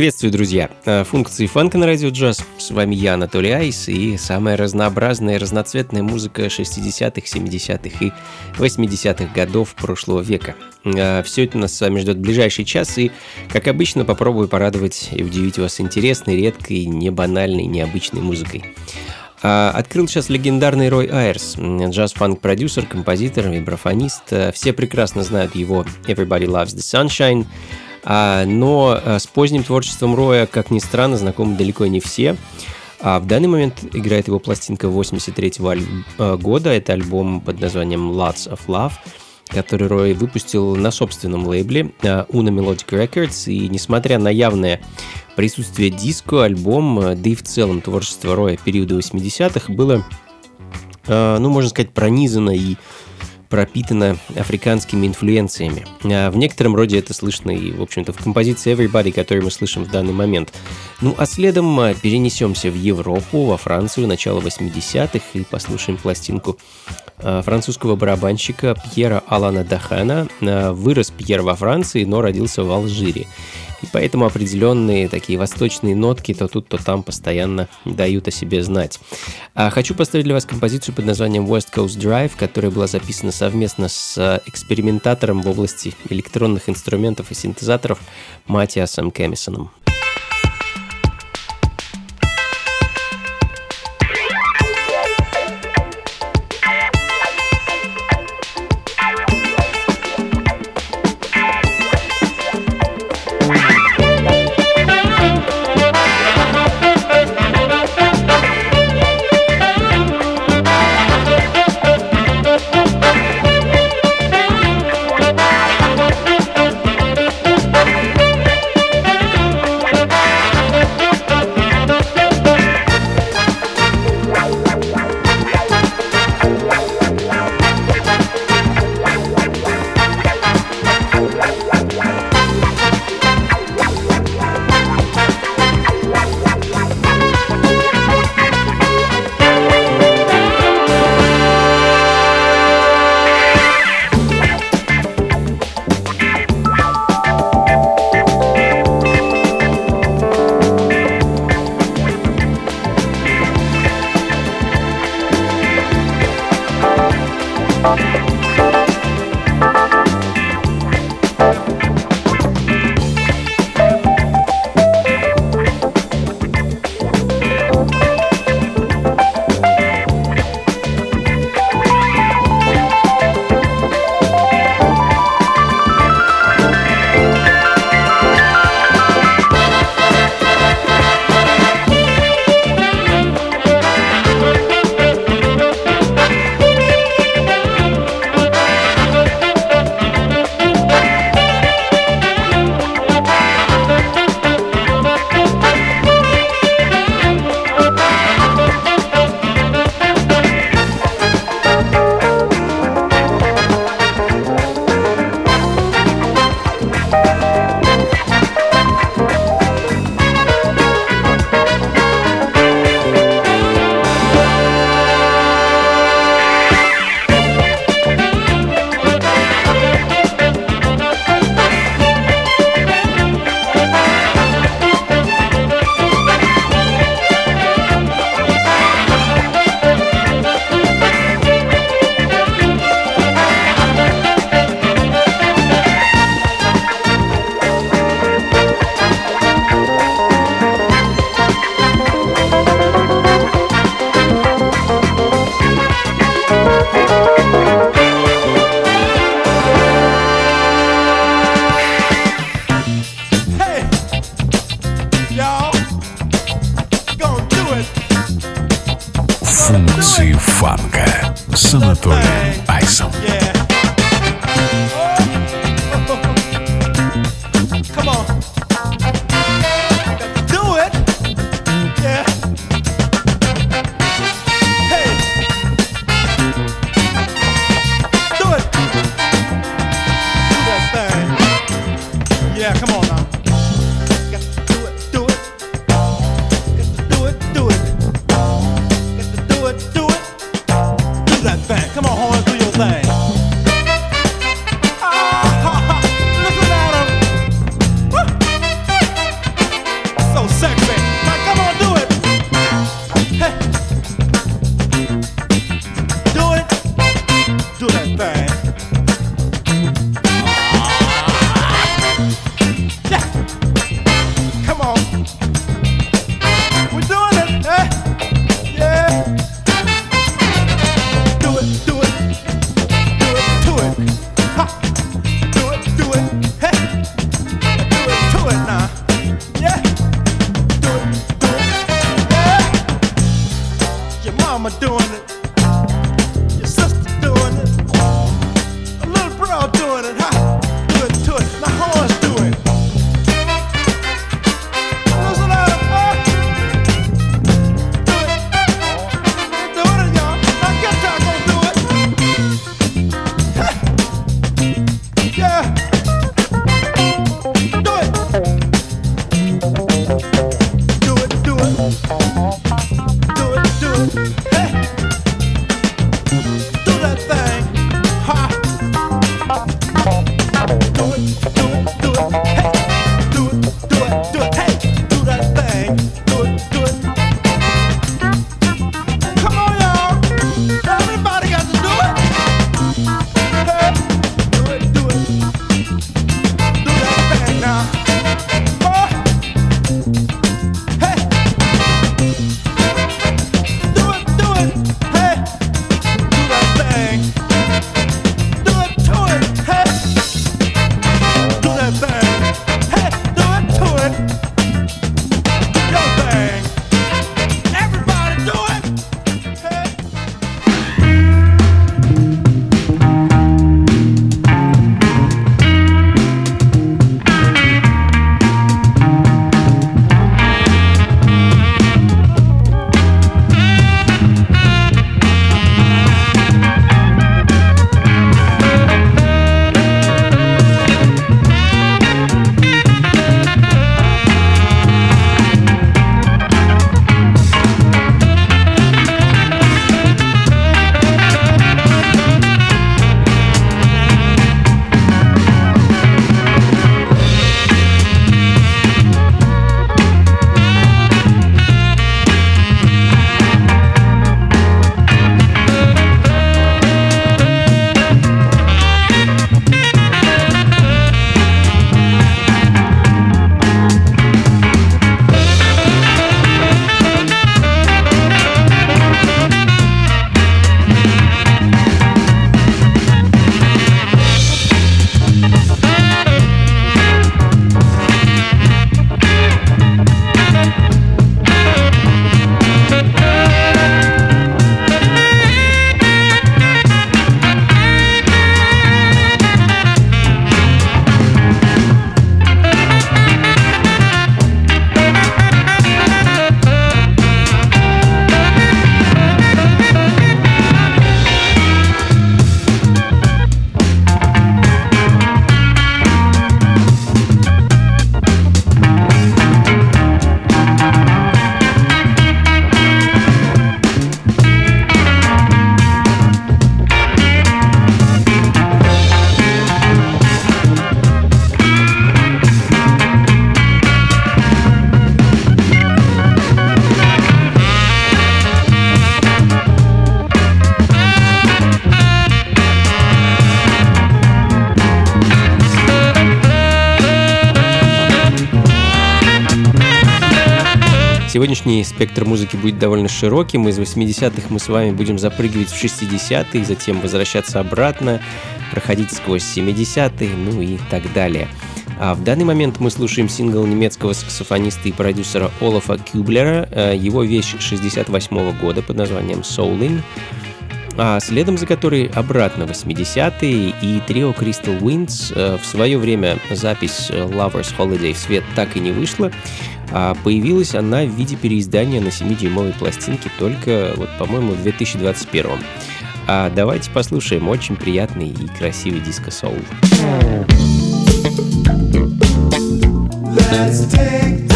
Приветствую, друзья! Э, функции фанка на радио джаз. С вами я, Анатолий Айс, и самая разнообразная и разноцветная музыка 60-х, 70-х и 80-х годов прошлого века. Э, Все это нас с вами ждет в ближайший час, и, как обычно, попробую порадовать и удивить вас интересной, редкой, не банальной, необычной музыкой. Э, открыл сейчас легендарный Рой Айрс, джаз-фанк-продюсер, композитор, вибрафонист. Все прекрасно знают его «Everybody Loves the Sunshine», но а, с поздним творчеством Роя, как ни странно, знакомы далеко не все. А в данный момент играет его пластинка 83 -го года. Это альбом под названием Lots of Love, который Рой выпустил на собственном лейбле Una Melodic Records. И несмотря на явное присутствие диско, альбом, да и в целом творчество Роя периода 80-х было, ну, можно сказать, пронизано и пропитана африканскими инфлюенциями. А в некотором роде это слышно и, в общем-то, в композиции Everybody, которую мы слышим в данный момент. Ну а следом а, перенесемся в Европу, во Францию, начало 80-х и послушаем пластинку французского барабанщика Пьера Алана Дахана. А, вырос Пьер во Франции, но родился в Алжире. И поэтому определенные такие восточные нотки то тут, то там постоянно дают о себе знать. А хочу поставить для вас композицию под названием West Coast Drive, которая была записана совместно с э, экспериментатором в области электронных инструментов и синтезаторов Матиасом Кэмисоном. сегодняшний спектр музыки будет довольно широким. Из 80-х мы с вами будем запрыгивать в 60-е, затем возвращаться обратно, проходить сквозь 70-е, ну и так далее. А в данный момент мы слушаем сингл немецкого саксофониста и продюсера Олафа Кюблера, э, его вещь 68 -го года под названием «Soulin», а следом за которой обратно 80-е и трио Crystal Winds. Э, в свое время запись Lovers Holiday в свет так и не вышла, а появилась она в виде переиздания на 7-дюймовой пластинке только, вот, по-моему, в 2021. А давайте послушаем очень приятный и красивый диско-соул. Let's take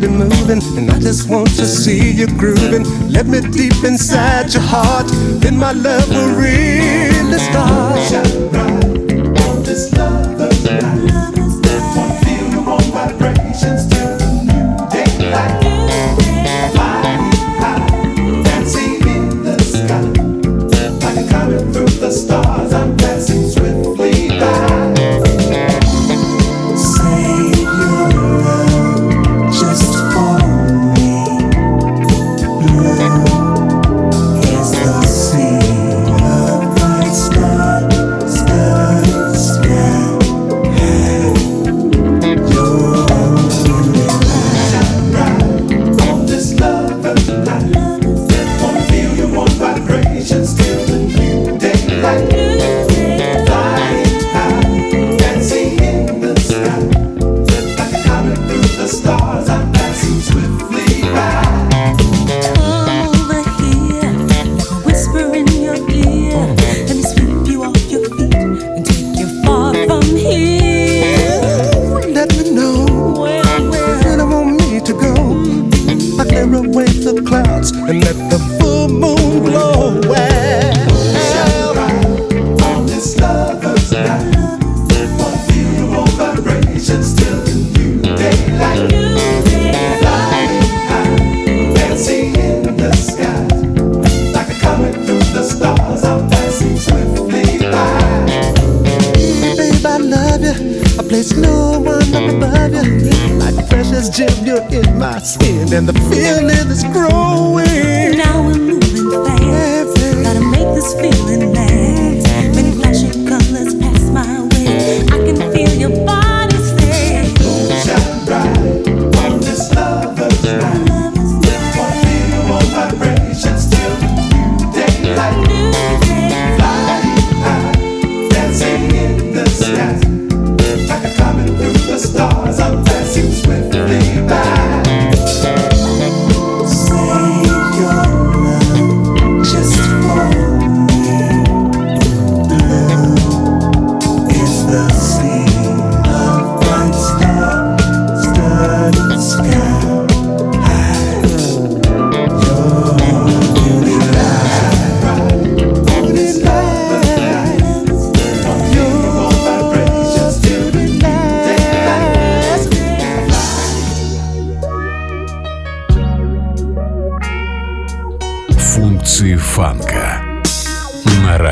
body moving, and I just want to see you grooving. Let me deep inside your heart, then my love will really start.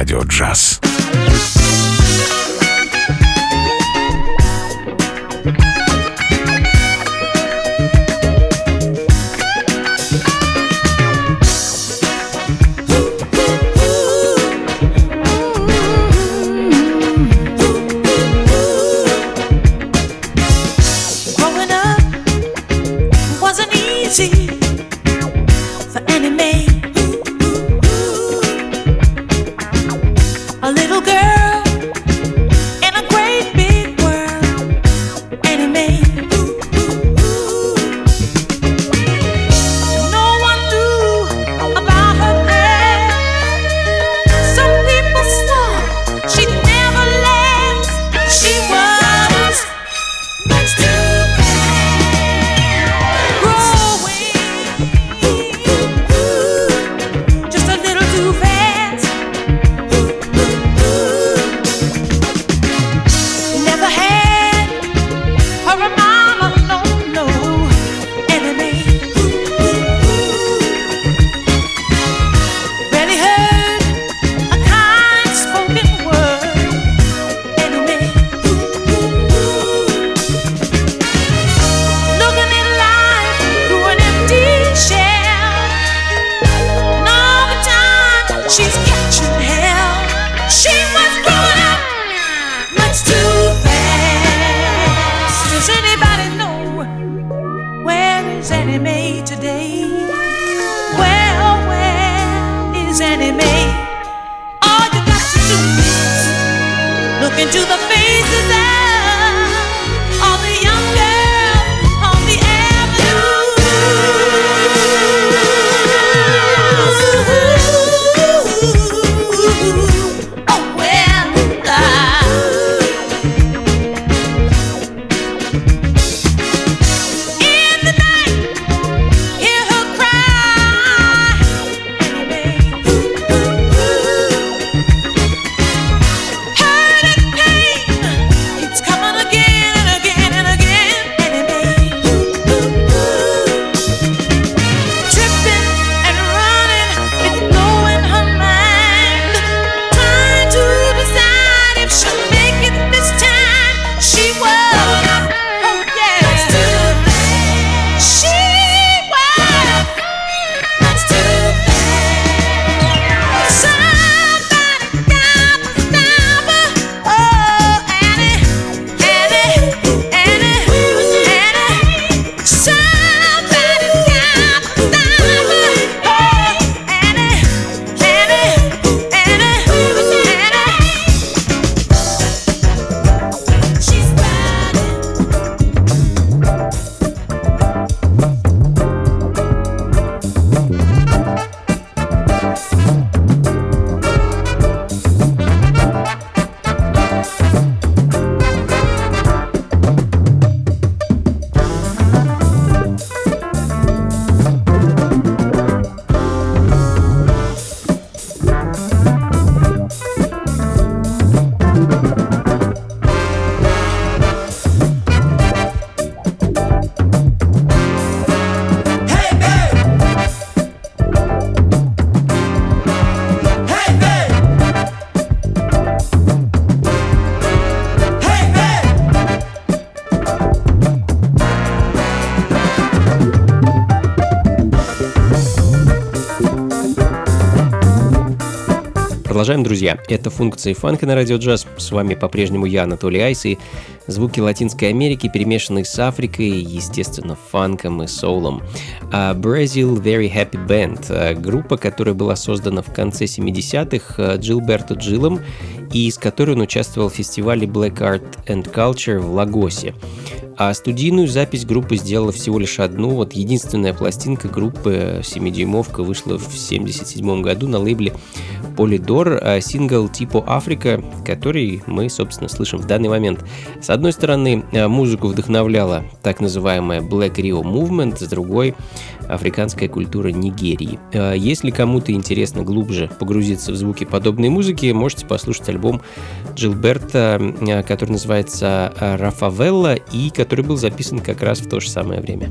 Радио Джаз. Annie Mae today? well, oh, where is Annie Mae? All you got to do is look into the faces that. Продолжаем, друзья. Это функции фанка на радио джаз. С вами по-прежнему я, Анатолий Айс, и звуки Латинской Америки, перемешанные с Африкой, естественно, фанком и соулом. А Brazil Very Happy Band, а, группа, которая была создана в конце 70-х а, Джилберто Джилом, и с которой он участвовал в фестивале Black Art and Culture в Лагосе. А студийную запись группы сделала всего лишь одну. Вот единственная пластинка группы 7-дюймовка вышла в 1977 году на лейбле Polydor, а сингл типа Африка, который мы, собственно, слышим в данный момент. С одной стороны, а, музыку вдохновляла так называемая Black Rio Movement, с другой африканская культура Нигерии. Если кому-то интересно глубже погрузиться в звуки подобной музыки, можете послушать альбом Джилберта, который называется «Рафавелла» и который был записан как раз в то же самое время.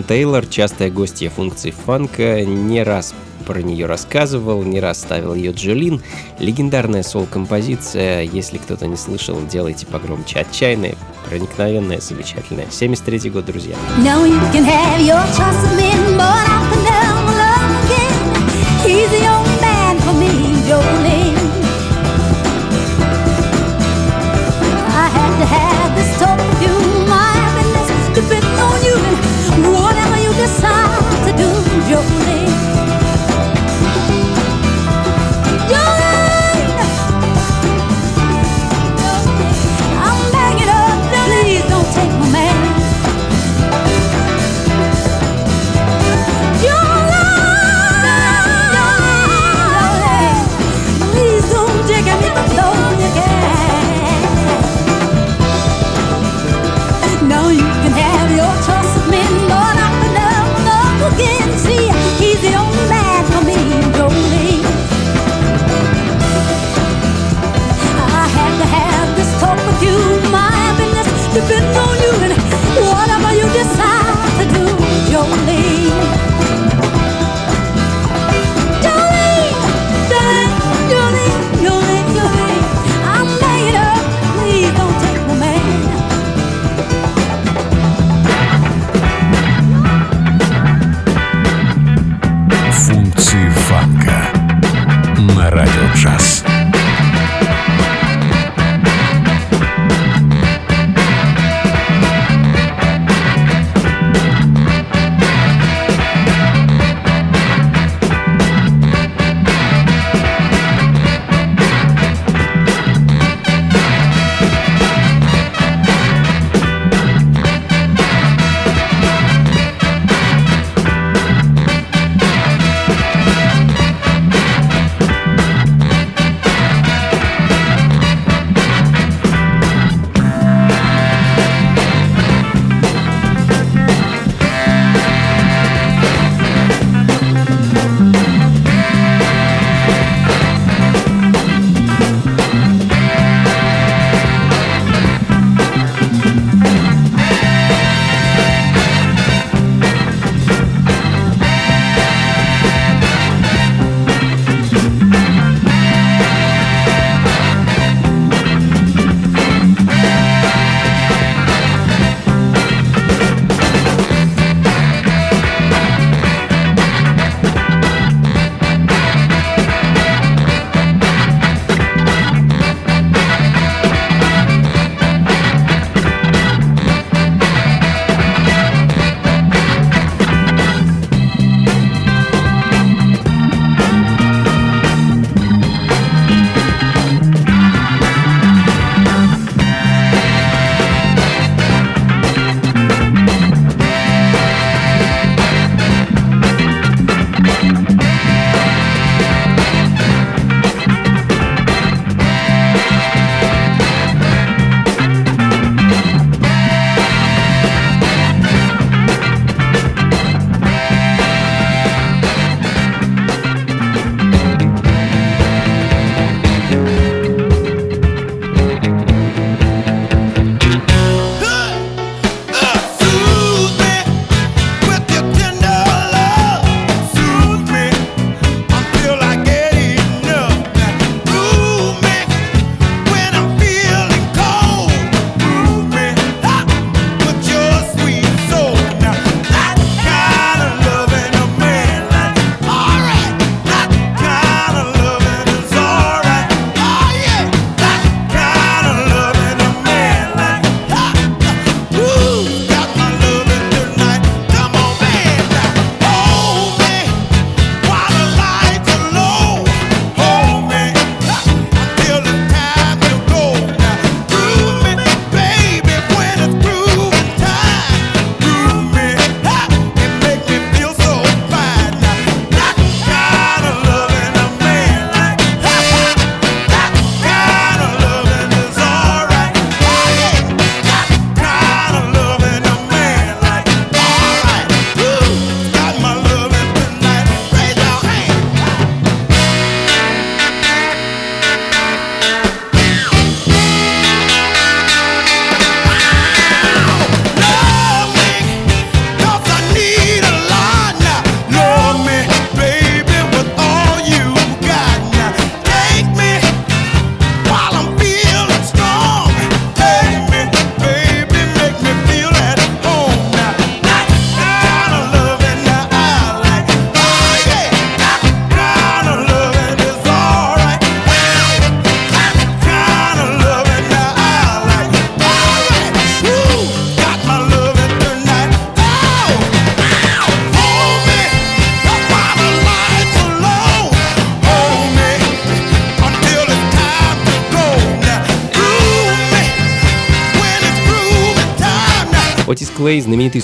Алан Тейлор, частая гостья функций фанка, не раз про нее рассказывал, не раз ставил ее Джолин. Легендарная сол-композиция, если кто-то не слышал, делайте погромче. Отчаянная, проникновенная, замечательная. 73-й год, друзья. Jolene.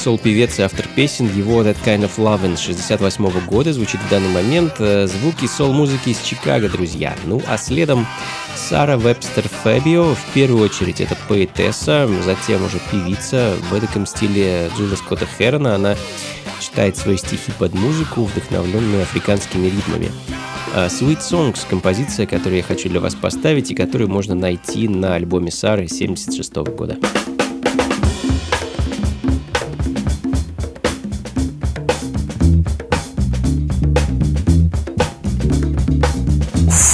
Знаменитый сол-певец и автор песен, его That Kind of Lovin' 68 года звучит в данный момент. Э, звуки сол-музыки из Чикаго, друзья. Ну, а следом Сара Вебстер Фабио, в первую очередь это поэтесса, затем уже певица в эдаком стиле Джилла Скотта Херона. Она читает свои стихи под музыку, вдохновленную африканскими ритмами. А Sweet Songs — композиция, которую я хочу для вас поставить и которую можно найти на альбоме Сары 76 года.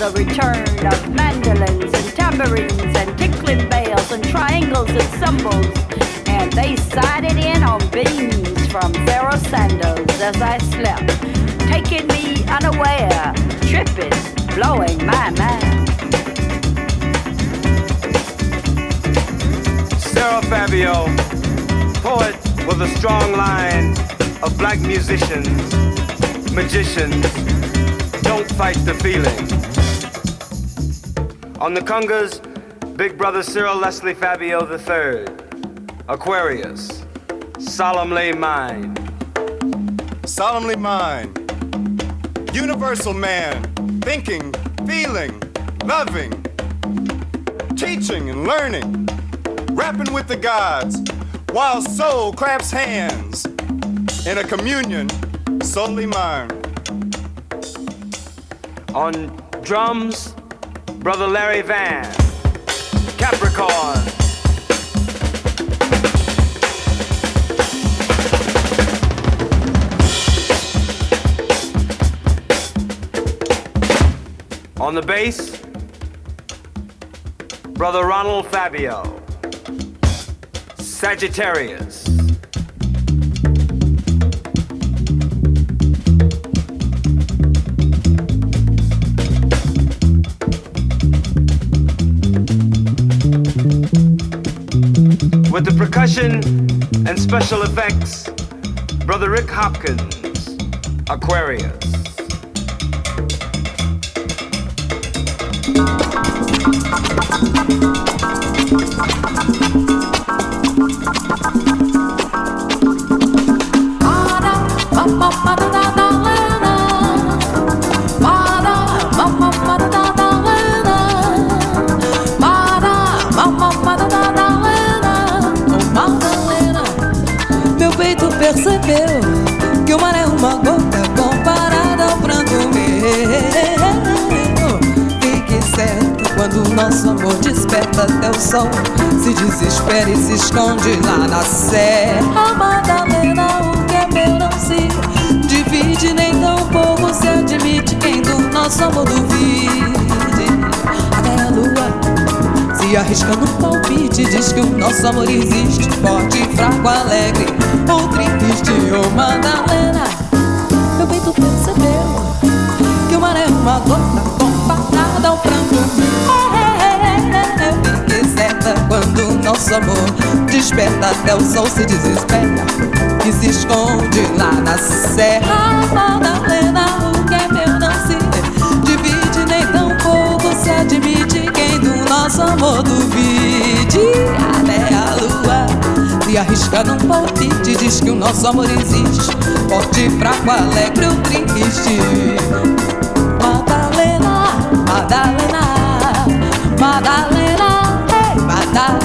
The return of mandolins and tambourines and tinkling bells and triangles and cymbals, and they sided in on beams from Pharaoh sandals as I slept, taking me unaware, tripping, blowing my mind. Sarah Fabio, poet with a strong line of black musicians, magicians, don't fight the feeling. On the congas, Big Brother Cyril Leslie Fabio III, Aquarius, solemnly mine. solemnly mine. Universal man, thinking, feeling, loving, teaching and learning, rapping with the gods, while soul claps hands in a communion solely mine. On drums, Brother Larry Van, Capricorn. On the bass, Brother Ronald Fabio, Sagittarius. With the percussion and special effects, Brother Rick Hopkins, Aquarius. Meu quando nosso amor desperta até o sol. Se desespera e se esconde lá na serra. Madalena, o que é meu não se divide, nem tão pouco se admite quem do nosso amor duvide. Até a lua se arrisca no palpite Diz que o nosso amor existe Forte, fraco, alegre Ou triste, ou Madalena Meu peito percebeu Que o mar é uma gota comparada ao pranto certa quando o nosso amor. Desperta até o sol se desespera E se esconde lá na serra. Madalena, o que é meu não se divide Nem tão pouco se admite Quem do nosso amor duvide. Até a lua se arrisca num palpite Diz que o nosso amor existe. Forte, fraco, alegre ou triste Madalena Madalena,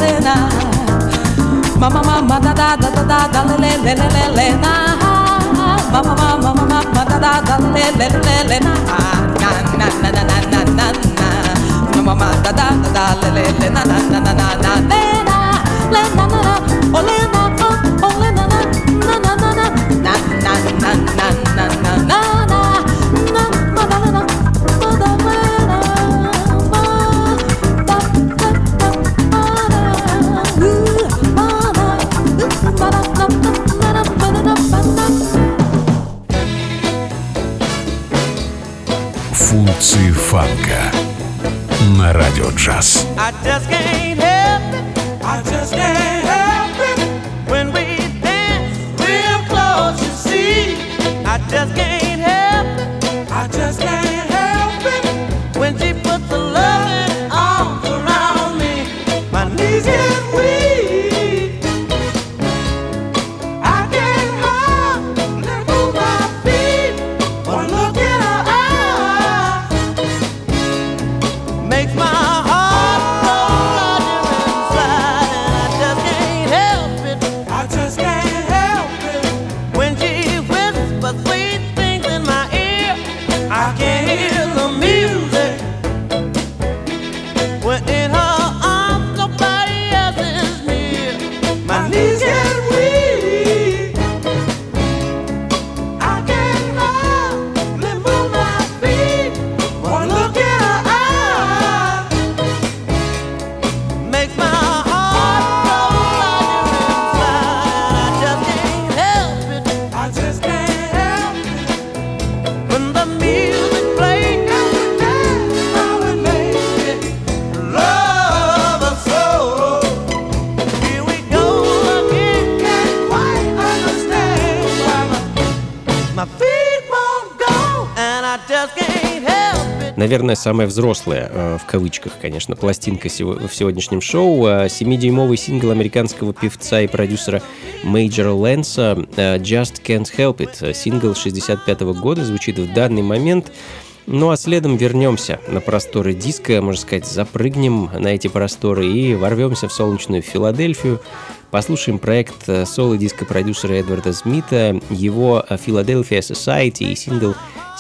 lena ma ma ma ma da da da da da da le le le le le ma ma ma ma ma ma ma da da da le le le le na na na na na na na na ma ma ma da da da da le le le na na na na na na le na na na na o le na o na na na na na na na na na na na na na Эмоции фанка на радио джаз. I just can't help it. I just can't help it. When we dance real close, you see. I just can't наверное, самая взрослая, э, в кавычках, конечно, пластинка в сегодняшнем шоу. Э, 7-дюймовый сингл американского певца и продюсера Мейджора Лэнса э, «Just Can't Help It». Сингл 65 года звучит в данный момент. Ну а следом вернемся на просторы диска, можно сказать, запрыгнем на эти просторы и ворвемся в солнечную Филадельфию. Послушаем проект э, соло-диско-продюсера Эдварда Смита, его э, Philadelphia Society и сингл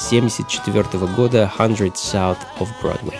1974 года «100 South of Broadway».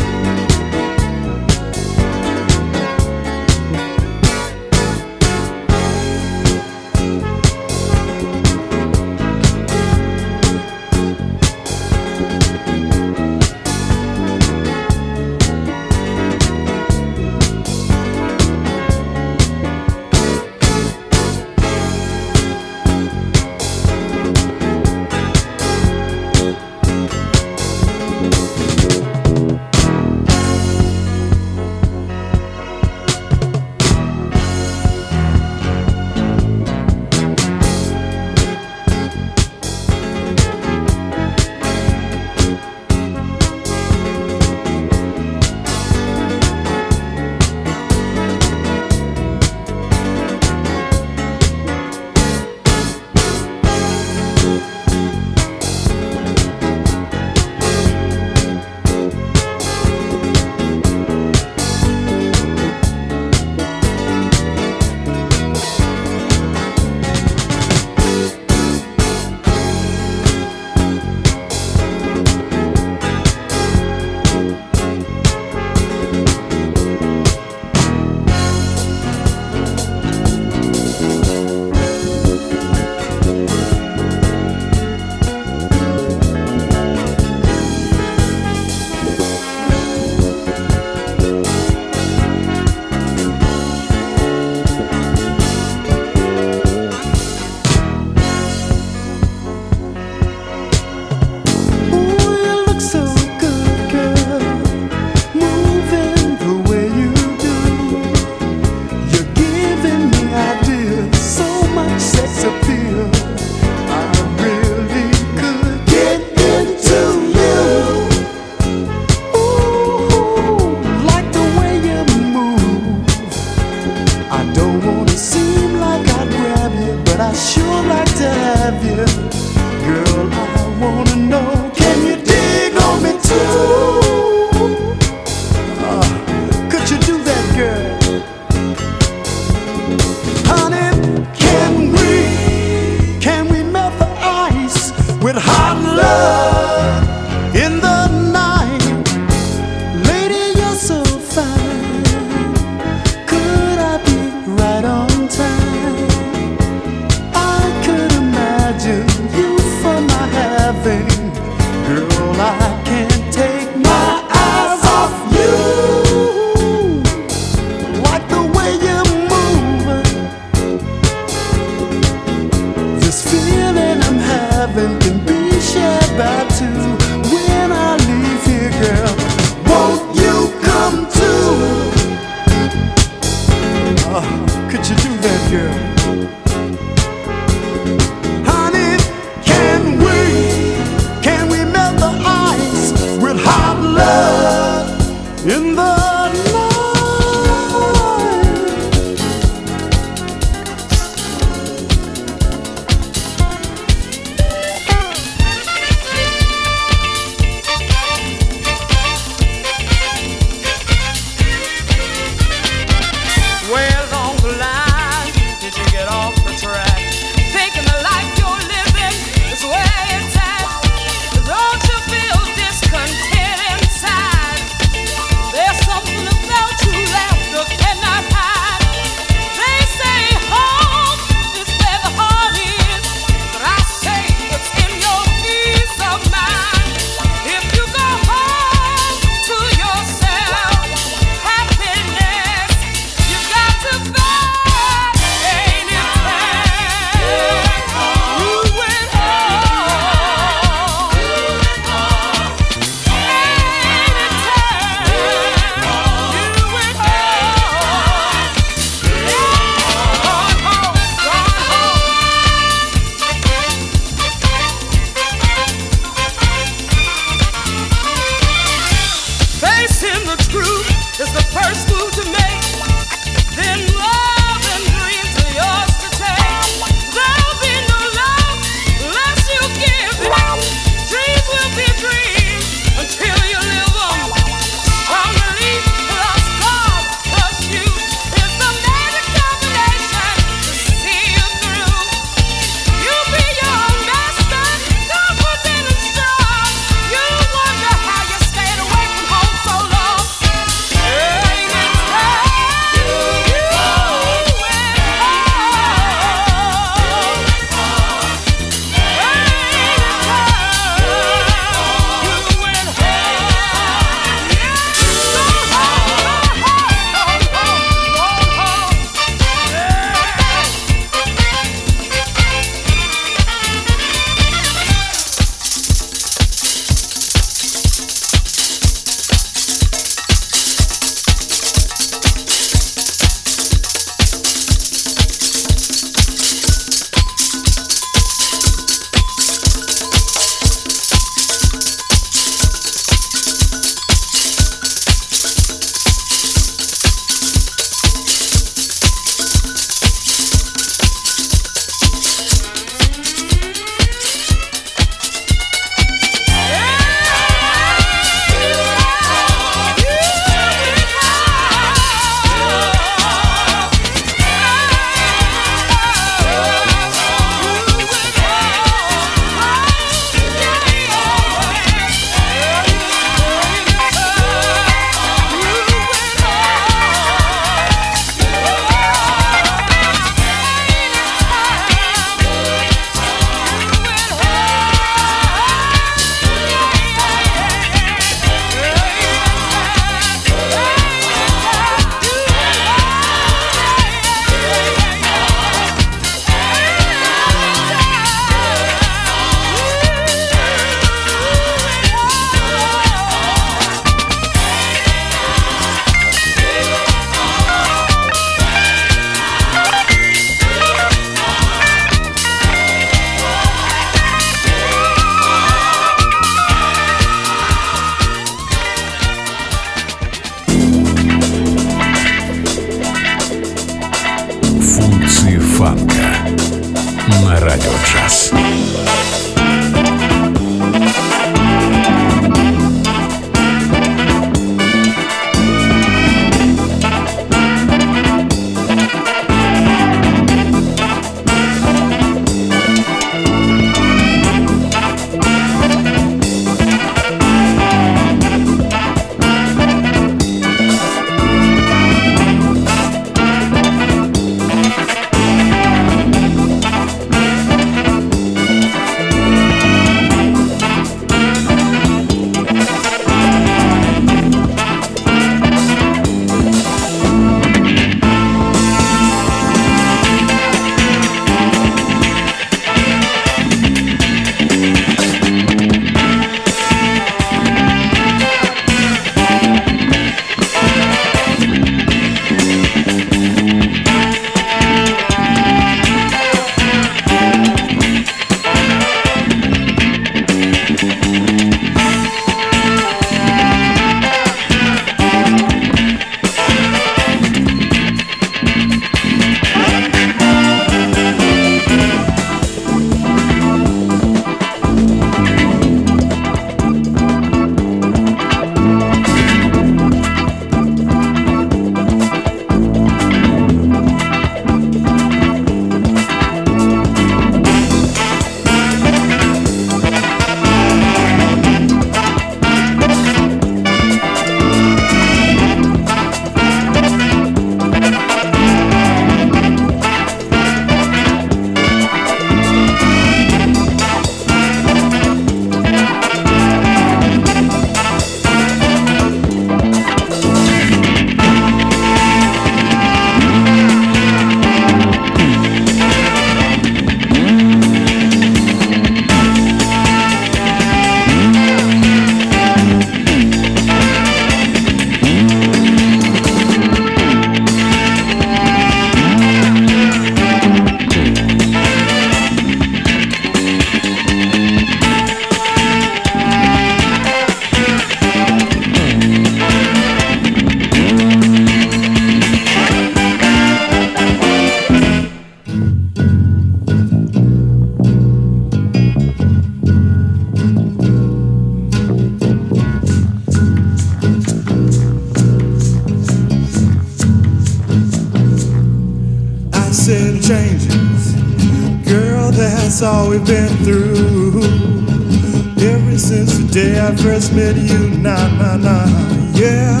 I met you, nah, nah, nah, yeah.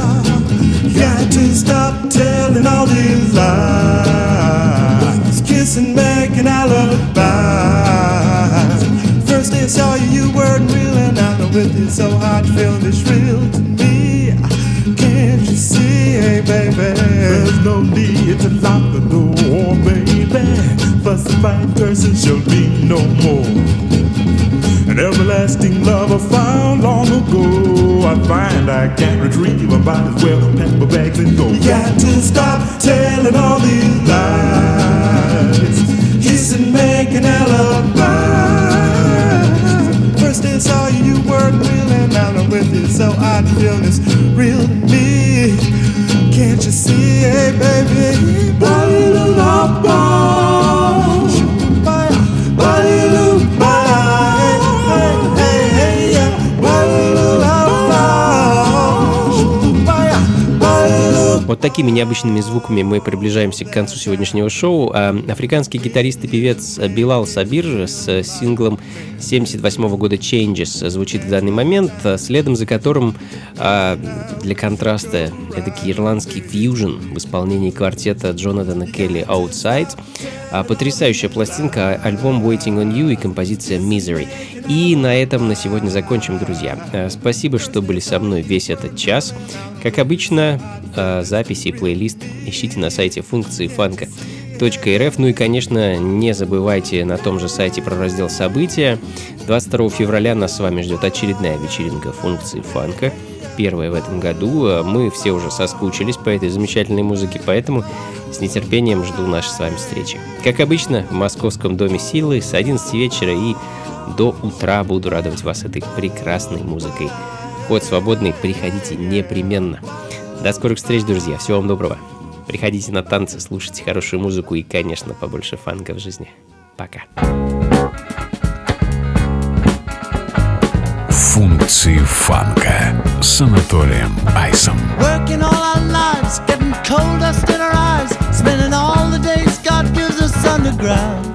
Got to stop telling all these lies. Kissing, making alibis. First day I saw you, you weren't real, and I know with you so hard, feeling this real might as well my bags and go. You got to stop telling all these lies. Kissing, making alibis. First I saw you, you weren't real, and now I'm with you, so I feel this real me. Can't you see, hey baby? Такими необычными звуками мы приближаемся к концу сегодняшнего шоу. А, Африканский гитарист и певец Билал Сабир с синглом 78 года Changes звучит в данный момент, а, следом за которым а, для контраста эдакий ирландский фьюжн в исполнении квартета Джонатана Келли Outside, а, потрясающая пластинка, альбом Waiting on You и композиция Misery. И на этом на сегодня закончим, друзья. Спасибо, что были со мной весь этот час. Как обычно, записи и плейлист ищите на сайте функции фанка. .рф. Ну и, конечно, не забывайте на том же сайте про раздел «События». 22 февраля нас с вами ждет очередная вечеринка функции фанка. Первая в этом году. А Мы все уже соскучились по этой замечательной музыке, поэтому с нетерпением жду нашей с вами встречи. Как обычно, в Московском Доме Силы с 11 вечера и до утра буду радовать вас этой прекрасной музыкой. Вход свободный, приходите непременно. До скорых встреч, друзья. Всего вам доброго. Приходите на танцы, слушайте хорошую музыку и, конечно, побольше фанка в жизни. Пока. Функции фанка с Анатолием Айсом. Working all our lives, getting coal dust in our eyes, spending all the days God gives us underground.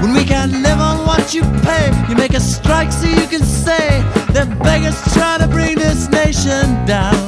When we can't live on what you pay, you make a strike so you can say that beggars trying to bring this nation down.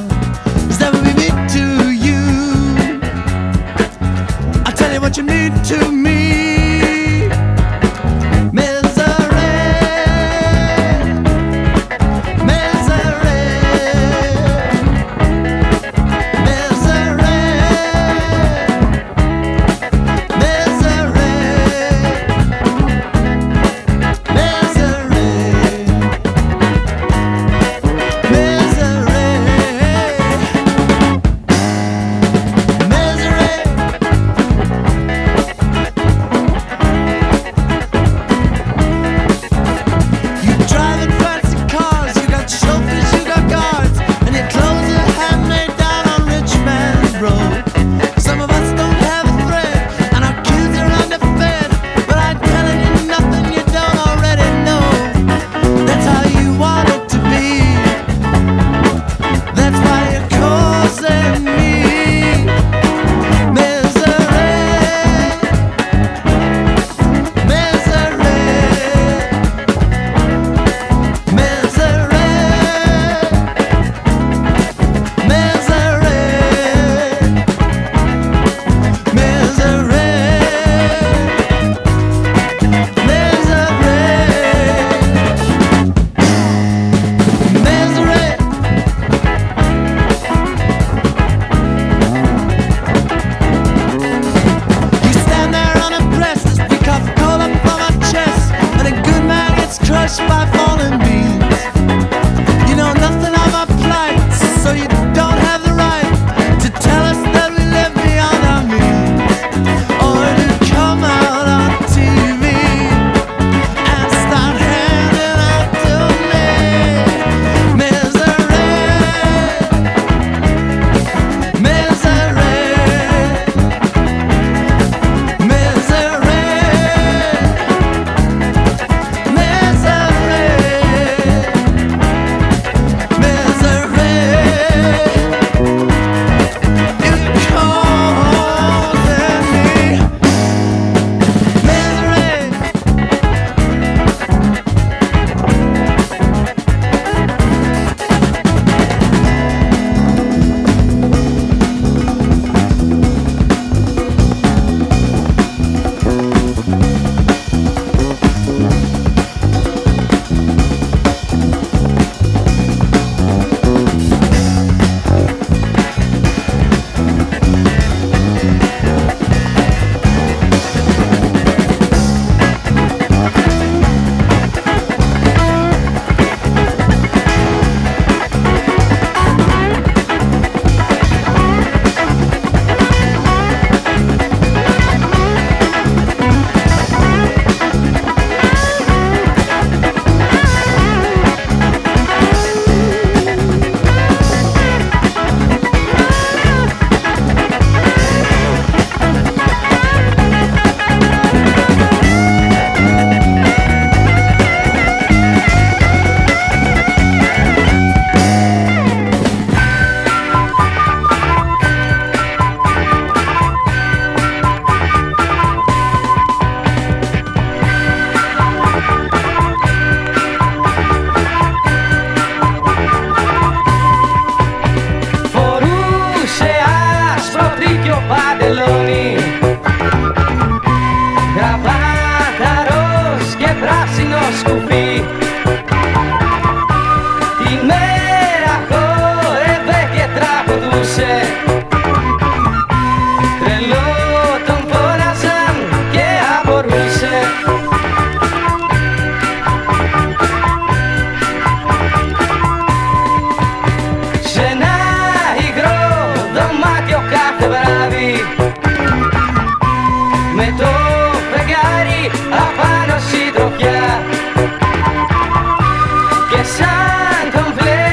que se han.